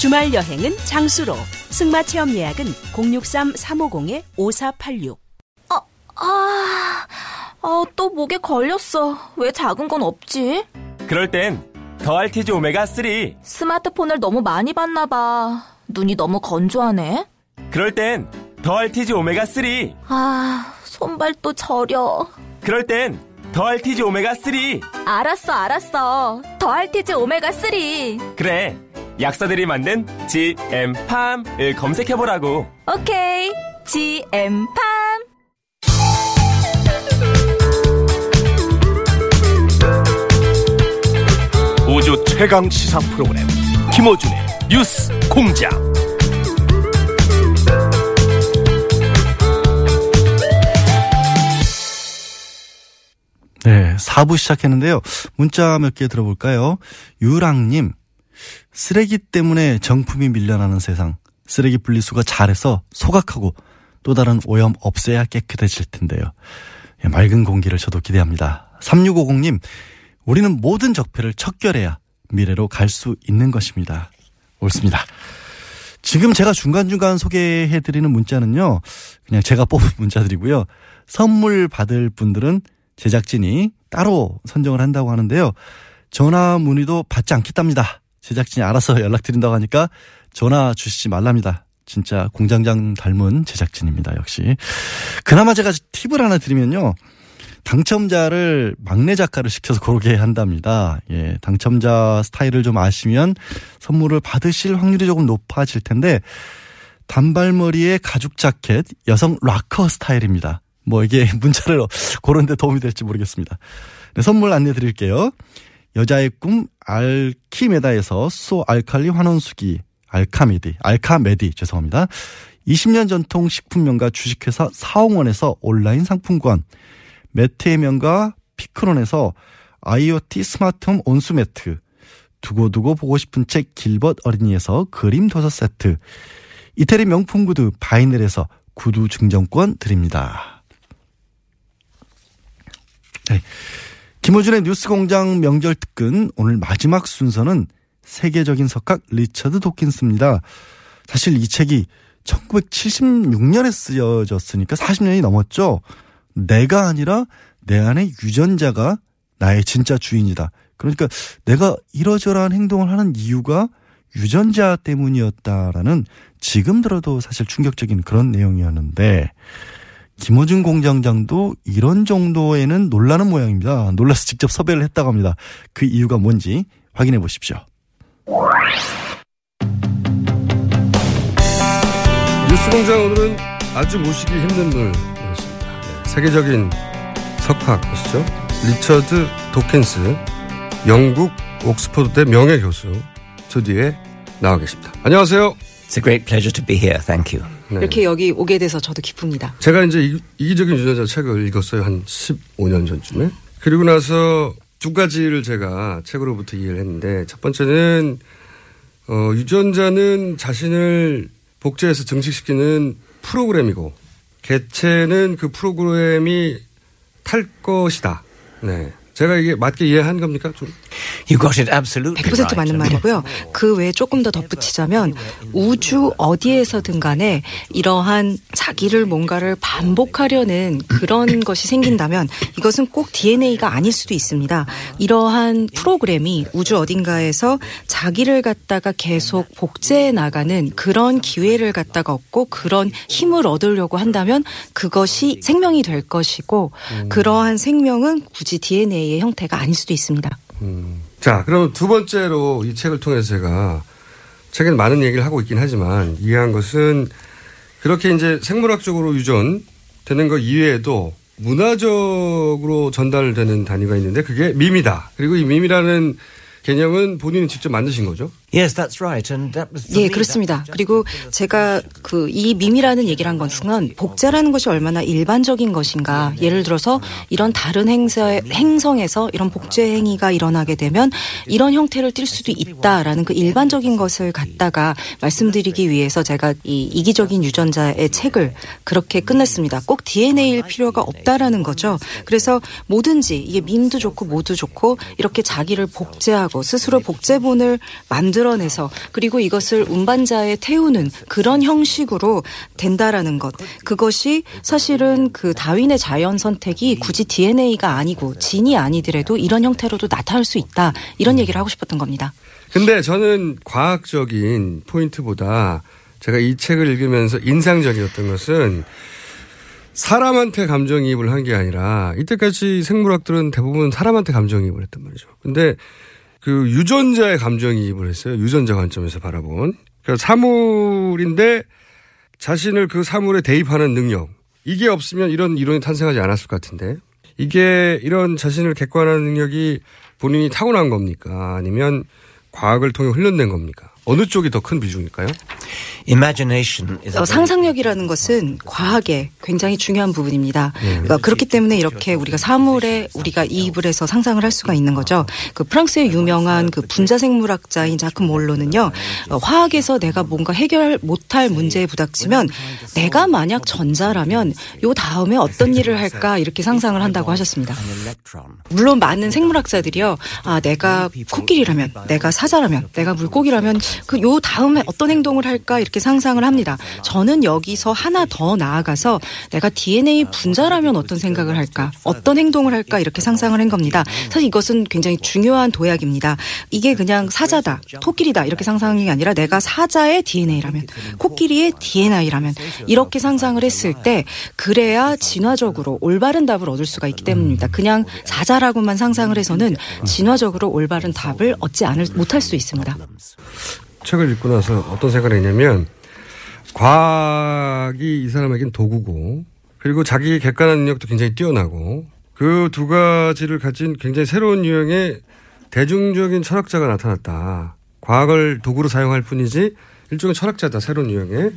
주말 여행은 장수로. 승마 체험 예약은 063-350-5486. 아, 아, 또 목에 걸렸어. 왜 작은 건 없지? 그럴 땐 더 알티지 오메가 3. 스마트폰을 너무 많이 봤나 봐. 눈이 너무 건조하네. 그럴 땐 더 알티지 오메가 3. 아, 손발 또 저려. 그럴 땐 더 알티지 오메가 3. 알았어, 알았어. 더 알티즈 오메가 3. 그래. 약사들이 만든 GM팜을 검색해 보라고. 오케이. GM팜. 우주 최강 시사 프로그램 김어준의 뉴스 공장. 네, 4부 시작했는데요. 문자 몇 개 들어볼까요? 유랑님, 쓰레기 때문에 정품이 밀려나는 세상. 쓰레기 분리수거 잘해서 소각하고 또 다른 오염 없애야 깨끗해질 텐데요. 예, 맑은 공기를 저도 기대합니다. 3650님, 우리는 모든 적폐를 척결해야 미래로 갈 수 있는 것입니다. 옳습니다. 지금 제가 중간중간 소개해드리는 문자는요, 그냥 제가 뽑은 문자들이고요. 선물 받을 분들은 제작진이 따로 선정을 한다고 하는데요. 전화 문의도 받지 않겠답니다. 제작진이 알아서 (laughs) 연락드린다고 하니까 전화 주시지 말랍니다. 진짜 공장장 닮은 제작진입니다. 역시. 그나마 제가 팁을 하나 드리면요. 당첨자를 막내 작가를 시켜서 고르게 한답니다. 예, 당첨자 스타일을 좀 아시면 선물을 받으실 확률이 조금 높아질 텐데 단발머리에 가죽 자켓 여성 락커 스타일입니다. 뭐 이게 (laughs) 문자를 고르는데 도움이 될지 모르겠습니다. 네, 선물 안내 드릴게요. 여자의 꿈 알키메다에서 소 알칼리 환원수기 알카메디 알카메디 죄송합니다. 20년 전통 식품 명가 주식회사 사홍원에서 온라인 상품권 매트의 명가 피크론에서 IoT 스마트홈 온수매트 두고두고 보고 싶은 책 길벗 어린이에서 그림 도서 세트 이태리 명품 구두 바이넬에서 구두 증정권 드립니다. 네. 김호준의 뉴스공장 명절 특근 오늘 마지막 순서는 세계적인 석학 리처드 도킨스입니다. 사실 이 책이 1976년에 쓰여졌으니까 40년이 넘었죠. 내가 아니라 내 안의 유전자가 나의 진짜 주인이다. 그러니까 내가 이러저러한 행동을 하는 이유가 유전자 때문이었다라는 지금 들어도 사실 충격적인 그런 내용이었는데 김호준 공장장도 이런 정도에는 놀라는 모양입니다. 놀라서 직접 섭외를 했다고 합니다. 그 이유가 뭔지 확인해 보십시오. 뉴스공장 오늘은 아주 모시기 힘든 분을 모셨습니다. 네, 세계적인 석학이시죠. 리처드 도킨스 영국 옥스퍼드대 명예 교수 스튜디오에 나와 계십니다. 안녕하세요. It's a great pleasure to be here. Thank you. 네. 이렇게 여기 오게 돼서 저도 기쁩니다. 제가 이제 이- 이기적인 유전자 책을 읽었어요. 한 15년 전쯤에. 그리고 나서 두 가지를 제가 책으로부터 이해를 했는데 첫 번째는 어, 유전자는 자신을 복제해서 증식시키는 프로그램이고 개체는 그 프로그램이 탈 것이다. 네. 제가 이게 맞게 이해한 겁니까? 좀. You got it absolutely 100% 맞는 말이고요. 그 외에 조금 더 덧붙이자면 우주 어디에서든 간에 이러한 자기를 뭔가를 반복하려는 그런 (coughs) 것이 생긴다면 이것은 꼭 DNA가 아닐 수도 있습니다. 이러한 프로그램이 우주 어딘가에서 자기를 갖다가 계속 복제해 나가는 그런 기회를 갖다가 얻고 그런 힘을 얻으려고 한다면 그것이 생명이 될 것이고 그러한 생명은 굳이 DNA의 형태가 아닐 수도 있습니다. 자, 그럼 두 번째로 이 책을 통해서 제가 책에는 많은 얘기를 하고 있긴 하지만 이해한 것은 그렇게 이제 생물학적으로 유전되는 것 이외에도 문화적으로 전달되는 단위가 있는데 그게 밈이다. 그리고 이 밈이라는 개념은 본인이 직접 만드신 거죠? Yes, that's right. And that was 예, 그렇습니다. 그리고 제가 그 이 밈이라는 얘기를 한 것은 복제라는 것이 얼마나 일반적인 것인가. 예를 들어서 이런 다른 행사, 행성에서 이런 복제 행위가 일어나게 되면 이런 형태를 띌 수도 있다라는 그 일반적인 것을 갖다가 말씀드리기 위해서 제가 이 이기적인 유전자의 책을 그렇게 끝냈습니다. 꼭 DNA일 필요가 없다라는 거죠. 그래서 뭐든지 이게 밈도 좋고 뭐도 좋고 이렇게 자기를 복제하고 스스로 복제본을 만 들어내서 그리고 이것을 운반자에 태우는 그런 형식으로 된다라는 것. 그것이 사실은 그 다윈의 자연 선택이 굳이 DNA가 아니고 진이 아니더라도 이런 형태로도 나타날 수 있다. 이런 얘기를 하고 싶었던 겁니다. 근데 저는 과학적인 포인트보다 제가 이 책을 읽으면서 인상적이었던 것은 사람한테 감정이입을 한 게 아니라 이때까지 생물학들은 대부분 사람한테 감정이입을 했단 말이죠. 근데 그 유전자의 감정이입을 했어요. 유전자 관점에서 바라본. 그러니까 사물인데 자신을 그 사물에 대입하는 능력. 이게 없으면 이런 이론이 탄생하지 않았을 것 같은데. 이게 이런 자신을 객관하는 능력이 본인이 타고난 겁니까? 아니면 과학을 통해 훈련된 겁니까? 어느 쪽이 더 큰 비중일까요? Imagination is a 어, very 상상력이라는 것은 과학의 굉장히 중요한 부분입니다. 네. 그러니까 그렇기 때문에 이렇게 우리가 사물에 우리가 이입을 해서 상상을 할 수가 있는 거죠. 그 프랑스의 유명한 그 분자 생물학자인 자크 몰로는요, 어, 화학에서 내가 뭔가 해결 못할 문제에 부닥치면 내가 만약 전자라면 요 다음에 어떤 일을 할까 이렇게 상상을 한다고 하셨습니다. 물론 많은 생물학자들이요, 아 내가 코끼리라면, 내가 사자라면, 내가 물고기라면 그 요 다음에 어떤 행동을 할까 이렇게 상상을 합니다. 저는 여기서 하나 더 나아가서 내가 DNA 분자라면 어떤 생각을 할까, 어떤 행동을 할까 이렇게 상상을 한 겁니다. 사실 이것은 굉장히 중요한 도약입니다. 이게 그냥 사자다, 토끼리다 이렇게 상상이 아니라 내가 사자의 DNA라면, 코끼리의 DNA라면 이렇게 상상을 했을 때 그래야 진화적으로 올바른 답을 얻을 수가 있기 때문입니다. 그냥 사자라고만 상상을 해서는 진화적으로 올바른 답을 얻지 않을 못할 수 있습니다. 책을 읽고 나서 어떤 생각을 했냐면 과학이 이 사람에겐 도구고 그리고 자기 객관한 능력도 굉장히 뛰어나고 그 두 가지를 가진 굉장히 새로운 유형의 대중적인 철학자가 나타났다. 과학을 도구로 사용할 뿐이지 일종의 철학자다. 새로운 유형의.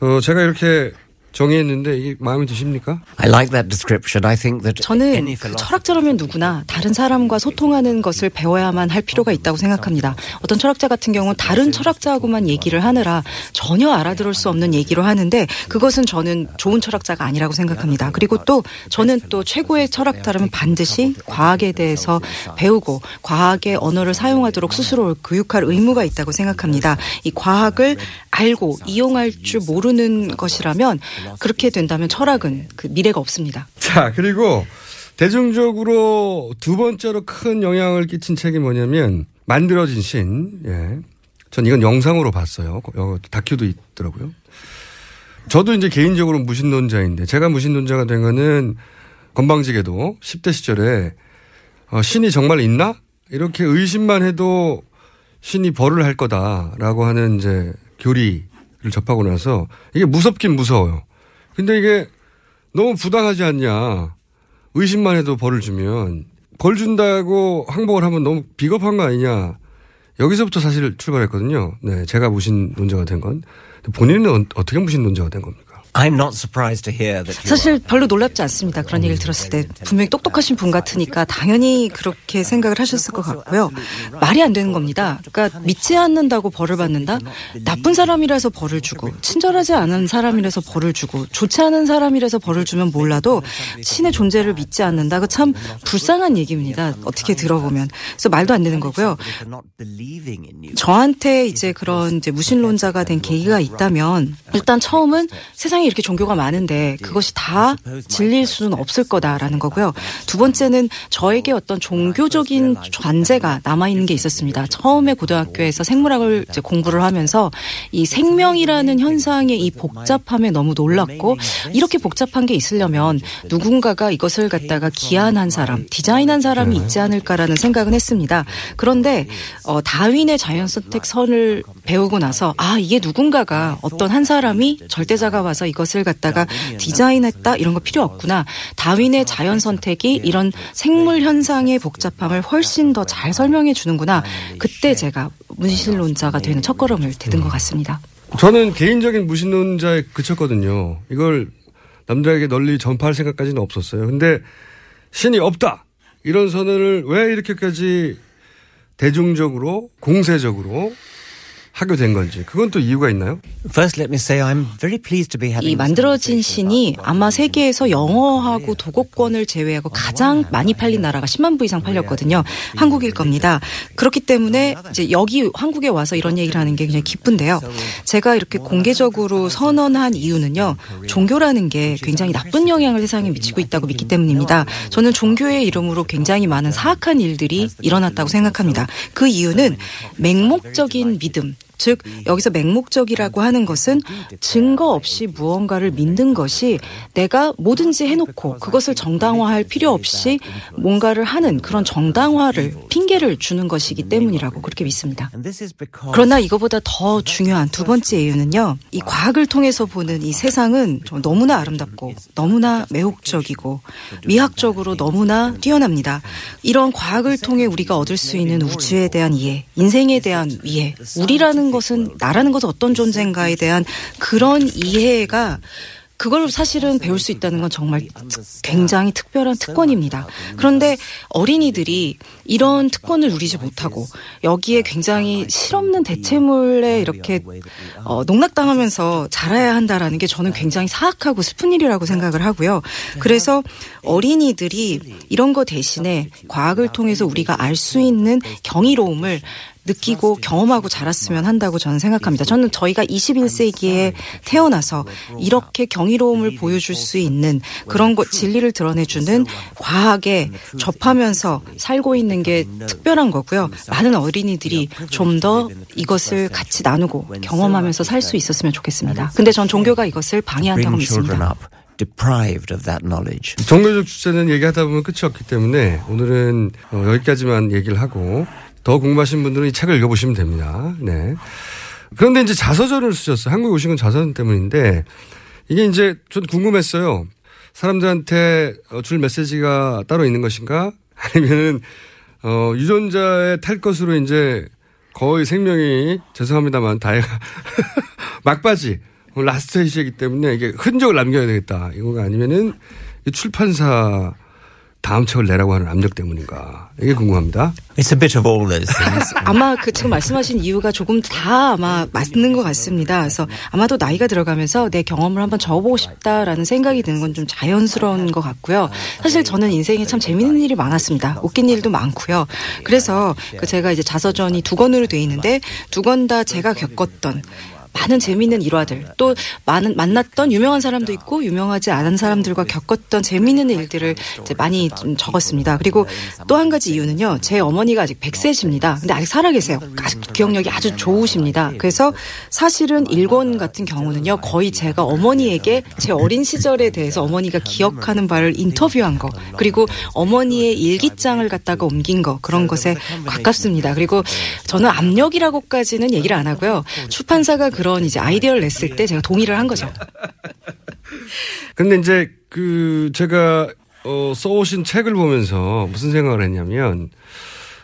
어, 제가 이렇게 정의했는데 이게 마음에 드십니까? I like that description. I think that 저는 그 철학자라면 누구나 다른 사람과 소통하는 것을 배워야만 할 필요가 있다고 생각합니다. 어떤 철학자 같은 경우는 다른 철학자하고만 얘기를 하느라 전혀 알아들을 수 없는 얘기로 하는데 그것은 저는 좋은 철학자가 아니라고 생각합니다. 그리고 또 저는 또 최고의 철학자라면 반드시 과학에 대해서 배우고 과학의 언어를 사용하도록 스스로 교육할 의무가 있다고 생각합니다. 이 과학을 알고 이용할 줄 모르는 것이라면 그렇게 된다면 철학은 그 미래가 없습니다. 자, 그리고 대중적으로 두 번째로 큰 영향을 끼친 책이 뭐냐면 만들어진 신, 예. 전 이건 영상으로 봤어요. 어, 다큐도 있더라고요. 저도 이제 개인적으로 무신론자인데 제가 무신론자가 된 거는 건방지게도 10대 시절에 어, 신이 정말 있나? 이렇게 의심만 해도 신이 벌을 할 거다라고 하는 이제 교리를 접하고 나서 이게 무섭긴 무서워요. 근데 이게 너무 부당하지 않냐. 의심만 해도 벌을 주면 벌 준다고 항복을 하면 너무 비겁한 거 아니냐. 여기서부터 사실 출발했거든요. 네, 제가 무신론자가 된 건. 본인은 어- 어떻게 무신론자가 된 겁니까? I'm not surprised to hear that 사실 별로 놀랍지 않습니다. 그런 얘기를 들었을 때 분명히 똑똑하신 분 같으니까 당연히 그렇게 생각을 하셨을 것 같고요. 말이 안 되는 겁니다. 그러니까 믿지 않는다고 벌을 받는다. 나쁜 사람이라서 벌을 주고 친절하지 않은 사람이라서 벌을 주고 좋지 않은 사람이라서 벌을 주면 몰라도 신의 존재를 믿지 않는다. 그 참 불쌍한 얘기입니다. 어떻게 들어보면 그래서 말도 안 되는 거고요. 저한테 이제 그런 이제 무신론자가 된 계기가 있다면 일단 처음은 세상 에 이렇게 종교가 많은데 그것이 다 진리일 수는 없을 거다라는 거고요. 두 번째는 저에게 어떤 종교적인 관제가 남아 있는 게 있었습니다. 처음에 고등학교에서 생물학을 공부를 하면서 이 생명이라는 현상의 이 복잡함에 너무 놀랐고 이렇게 복잡한 게 있으려면 누군가가 이것을 갖다가 기한한 사람, 디자인한 사람이 있지 않을까라는 생각은 했습니다. 그런데 어, 다윈의 자연 선택 선을 배우고 나서 아 이게 누군가가 어떤 한 사람이 절대자가 와서 이것을 갖다가 디자인했다 이런 거 필요 없구나. 다윈의 자연 선택이 이런 생물 현상의 복잡함을 훨씬 더 잘 설명해 주는구나. 그때 제가 무신론자가 되는 첫걸음을 디딘 것 같습니다. 저는 개인적인 무신론자에 그쳤거든요. 이걸 남들에게 널리 전파할 생각까지는 없었어요. 근데 신이 없다! 이런 선언을 왜 이렇게까지 대중적으로, 공세적으로 하게 된 건지. 그건 또 이유가 있나요? First, let me say I'm very pleased to be having 이 만들어진 신이 아마 세계에서 영어하고 도곡권을 제외하고 가장 많이 팔린 나라가 10만 부 이상 팔렸거든요. 한국일 겁니다. 그렇기 때문에 이제 여기 한국에 와서 이런 얘기를 하는 게 굉장히 기쁜데요. 제가 이렇게 공개적으로 선언한 이유는요. 종교라는 게 굉장히 나쁜 영향을 세상에 미치고 있다고 믿기 때문입니다. 저는 종교의 이름으로 굉장히 많은 사악한 일들이 일어났다고 생각합니다. 그 이유는 맹목적인 믿음, 즉 여기서 맹목적이라고 하는 것은 증거 없이 무언가를 믿는 것이 내가 뭐든지 해놓고 그것을 정당화할 필요 없이 뭔가를 하는 그런 정당화를 핑계를 주는 것이기 때문이라고 그렇게 믿습니다. 그러나 이거보다 더 중요한 두 번째 이유는요. 이 과학을 통해서 보는 이 세상은 좀 너무나 아름답고 너무나 매혹적이고 미학적으로 너무나 뛰어납니다. 이런 과학을 통해 우리가 얻을 수 있는 우주에 대한 이해, 인생에 대한 이해, 우리라는 것은 나라는 것은 어떤 존재인가에 대한 그런 이해가 그걸 사실은 배울 수 있다는 건 정말 굉장히 특별한 특권입니다. 그런데 어린이들이 이런 특권을 누리지 못하고 여기에 굉장히 실없는 대체물에 이렇게 어, 농락당하면서 자라야 한다라는 게 저는 굉장히 사악하고 슬픈 일이라고 생각을 하고요. 그래서 어린이들이 이런 거 대신에 과학을 통해서 우리가 알 수 있는 경이로움을 느끼고 경험하고 자랐으면 한다고 저는 생각합니다. 저는 저희가 21세기에 태어나서 이렇게 경이로움을 보여줄 수 있는 그런 것 진리를 드러내주는 과학에 접하면서 살고 있는 게 특별한 거고요. 많은 어린이들이 좀 더 이것을 같이 나누고 경험하면서 살 수 있었으면 좋겠습니다. 근데 전 종교가 이것을 방해한다고 믿습니다. deprived of that knowledge. 종교적 주제는 얘기하다 보면 끝이 없기 때문에 오늘은 어, 여기까지만 얘기를 하고 더 궁금하신 분들은 이 책을 읽어보시면 됩니다. 네. 그런데 이제 자서전을 쓰셨어요. 한국에 오신 건 자서전 때문인데 이게 이제 좀 궁금했어요. 사람들한테 어, 줄 메시지가 따로 있는 것인가? (laughs) 아니면은 어, 유전자에 탈 것으로 이제 거의 생명이 죄송합니다만 다해가 (laughs) 막바지 어, last stage이기 때문에 이게 흔적을 남겨야 되겠다. 이거가 아니면은 이 출판사 다음 책을 내라고 하는 압력 때문인가. 이게 궁금합니다. It's a bit of all those things. (laughs) 아마 그 지금 말씀하신 이유가 조금 다 아마 맞는 것 같습니다. 그래서 아마도 나이가 들어가면서 내 경험을 한번 적어보고 싶다라는 생각이 드는 건 좀 자연스러운 것 같고요. 사실 저는 인생에 참 재밌는 일이 많았습니다. 웃긴 일도 많고요. 그래서 그 제가 이제 자서전이 두 권으로 돼 있는데 두 권 다 제가 겪었던 많은 재미있는 일화들 또 많은 만났던 유명한 사람도 있고 유명하지 않은 사람들과 겪었던 재미있는 일들을 이제 많이 좀 적었습니다. 그리고 또 한 가지 이유는요. 제 어머니가 아직 100세십니다. 근데 아직 살아계세요. 아직 기억력이 아주 좋으십니다. 그래서 사실은 일권 같은 경우는요. 거의 제가 어머니에게 제 어린 시절에 대해서 어머니가 기억하는 바를 인터뷰한 거 그리고 어머니의 일기장을 갖다가 옮긴 거 그런 것에 가깝습니다. 그리고 저는 압력이라고까지는 얘기를 안 하고요. 출판사가 그런 이제 아이디어를 냈을 때 제가 동의를 한 거죠. (laughs) 근데 이제 그 제가 어, 써오신 책을 보면서 무슨 생각을 했냐면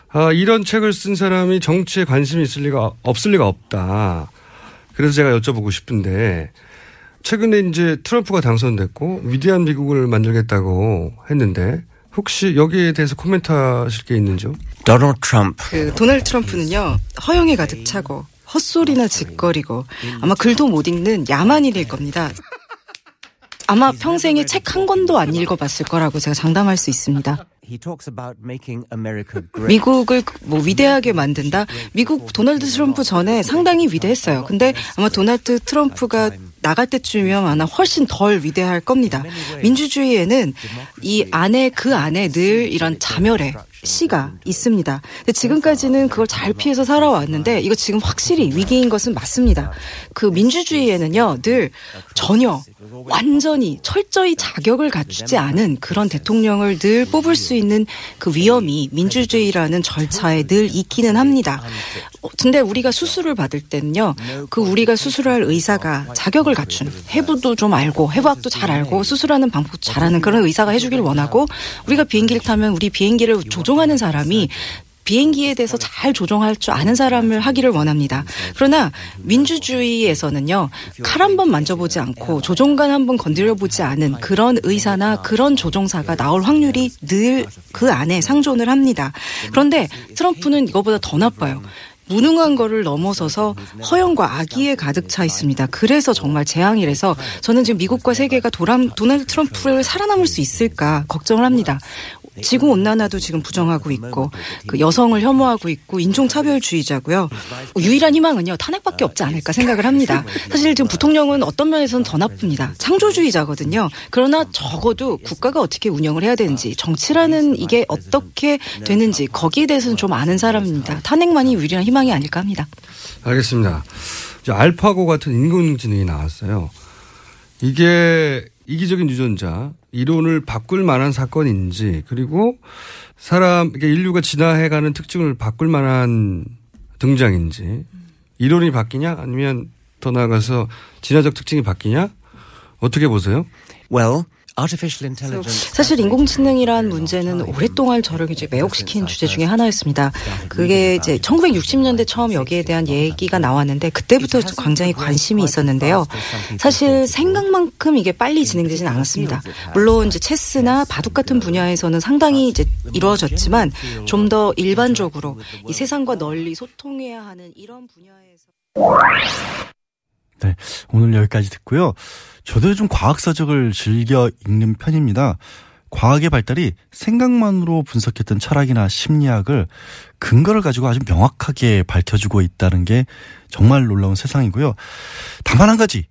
아, 이런 책을 쓴 사람이 정치에 관심이 있을 리가 없을 리가 없다. 그래서 제가 여쭤보고 싶은데 최근에 이제 트럼프가 당선됐고 위대한 미국을 만들겠다고 했는데 혹시 여기에 대해서 코멘트 하실 게 있는지요? Donald Trump. 그 도널드 트럼프는요 허영에 가득 차고 헛소리나 짓거리고 아마 글도 못 읽는 야만인일 겁니다. 아마 평생에 책 한 권도 안 읽어봤을 거라고 제가 장담할 수 있습니다. 미국을 뭐 위대하게 만든다. 미국 도널드 트럼프 전에 상당히 위대했어요. 근데 아마 도널드 트럼프가 나갈 때쯤이면 아마 훨씬 덜 위대할 겁니다. 민주주의에는 이 안에 그 안에 늘 이런 자멸의 시가 있습니다. 근데 지금까지는 그걸 잘 피해서 살아왔는데 이거 지금 확실히 위기인 것은 맞습니다. 그 민주주의에는요 늘 전혀 완전히 철저히 자격을 갖추지 않은 그런 대통령을 늘 뽑을 수 있는 그 위험이 민주주의라는 절차에 늘 있기는 합니다. 어, 근데 우리가 수술을 받을 때는요, 그 우리가 수술할 의사가 자격을 갖춘 해부도 좀 알고 해부학도 잘 알고 수술하는 방법도 잘하는 그런 의사가 해주길 원하고 우리가 비행기를 타면 우리 비행기를 조종하는 사람이 비행기에 대해서 잘 조종할 줄 아는 사람을 하기를 원합니다. 그러나 민주주의에서는요, 칼 한 번 만져보지 않고 조종관 한 번 건드려보지 않은 그런 의사나 그런 조종사가 나올 확률이 늘 그 안에 상존을 합니다. 그런데 트럼프는 이거보다 더 나빠요. 무능한 거를 넘어서서 허영과 악의에 가득 차 있습니다. 그래서 정말 재앙이라서 저는 지금 미국과 세계가 도람, 도널드 트럼프를 살아남을 수 있을까 걱정을 합니다. 지구 온난화도 지금 부정하고 있고 그 여성을 혐오하고 있고 인종 차별주의자고요. 유일한 희망은요 탄핵밖에 없지 않을까 생각을 합니다. 사실 지금 부통령은 어떤 면에서는 더 나쁩니다. 창조주의자거든요. 그러나 적어도 국가가 어떻게 운영을 해야 되는지 정치라는 이게 어떻게 되는지 거기에 대해서는 좀 아는 사람입니다. 탄핵만이 유일한 희망이 아닐까 합니다. 알겠습니다. 알파고 같은 인공지능이 나왔어요. 이게 이기적인 유전자 이론을 바꿀 만한 사건인지 그리고 사람 인류가 진화해가는 특징을 바꿀 만한 등장인지 이론이 바뀌냐 아니면 더 나아가서 진화적 특징이 바뀌냐 어떻게 보세요? Well. 사실 인공지능이란 문제는 오랫동안 저를 이제 매혹시킨 주제 중에 하나였습니다. 그게 이제 1960년대 처음 여기에 대한 얘기가 나왔는데 그때부터 굉장히 관심이 있었는데요. 사실 생각만큼 이게 빨리 진행되지는 않았습니다. 물론 이제 체스나 바둑 같은 분야에서는 상당히 이제 이루어졌지만 좀 더 일반적으로 이 세상과 널리 소통해야 하는 이런 분야에서 네, 오늘 여기까지 듣고요. 저도 요즘 과학서적을 즐겨 읽는 편입니다. 과학의 발달이 생각만으로 분석했던 철학이나 심리학을 근거를 가지고 아주 명확하게 밝혀주고 있다는 게 정말 놀라운 세상이고요. 다만 한 가지.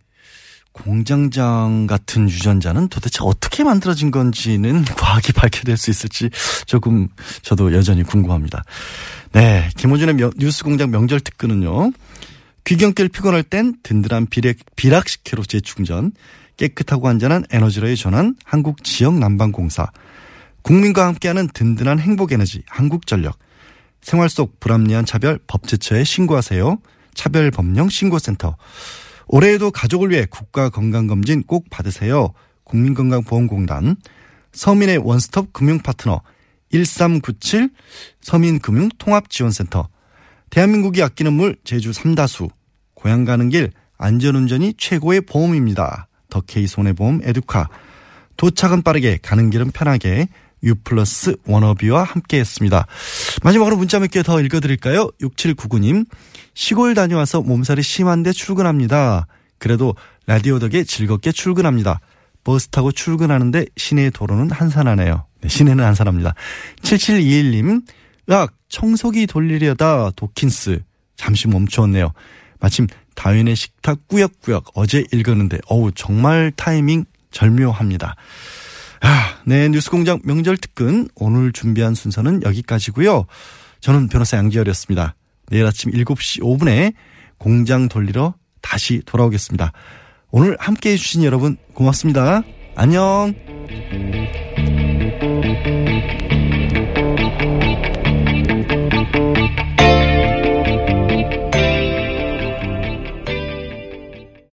공장장 같은 유전자는 도대체 어떻게 만들어진 건지는 (laughs) 과학이 밝혀낼 수 있을지 조금 저도 여전히 궁금합니다. 네. 김호준의 명- 뉴스 공장 명절 특근은요. 귀경길 피곤할 땐 든든한 비락, 비락식혜로 재충전, 깨끗하고 안전한 에너지로의 전환, 한국 지역 난방공사, 국민과 함께하는 든든한 행복에너지, 한국전력, 생활 속 불합리한 차별 법제처에 신고하세요. 차별법령 신고센터. 올해에도 가족을 위해 국가건강검진 꼭 받으세요. 국민건강보험공단, 서민의 원스톱 금융파트너, 1397 서민금융통합지원센터, 대한민국이 아끼는 물 제주 삼다수 고향 가는 길 안전운전이 최고의 보험입니다. 더케이 손해보험 에듀카 도착은 빠르게 가는 길은 편하게 유플러스 워너비와 함께했습니다. 마지막으로 문자 몇 개 더 읽어드릴까요? 6799님 시골 다녀와서 몸살이 심한데 출근합니다. 그래도 라디오 덕에 즐겁게 출근합니다. 버스 타고 출근하는데 시내 도로는 한산하네요. 네, 시내는 한산합니다. 7721님, 으악, 청소기 돌리려다 도킨스. 잠시 멈추었네요. 마침 다윈의 식탁 꾸역꾸역 어제 읽었는데 어우 정말 타이밍 절묘합니다. 아, 네 뉴스 공장 명절 특근 오늘 준비한 순서는 여기까지고요. 저는 변호사 양지열이었습니다. 내일 아침 7시 5분에 공장 돌리러 다시 돌아오겠습니다. 오늘 함께 해주신 여러분 고맙습니다. 안녕.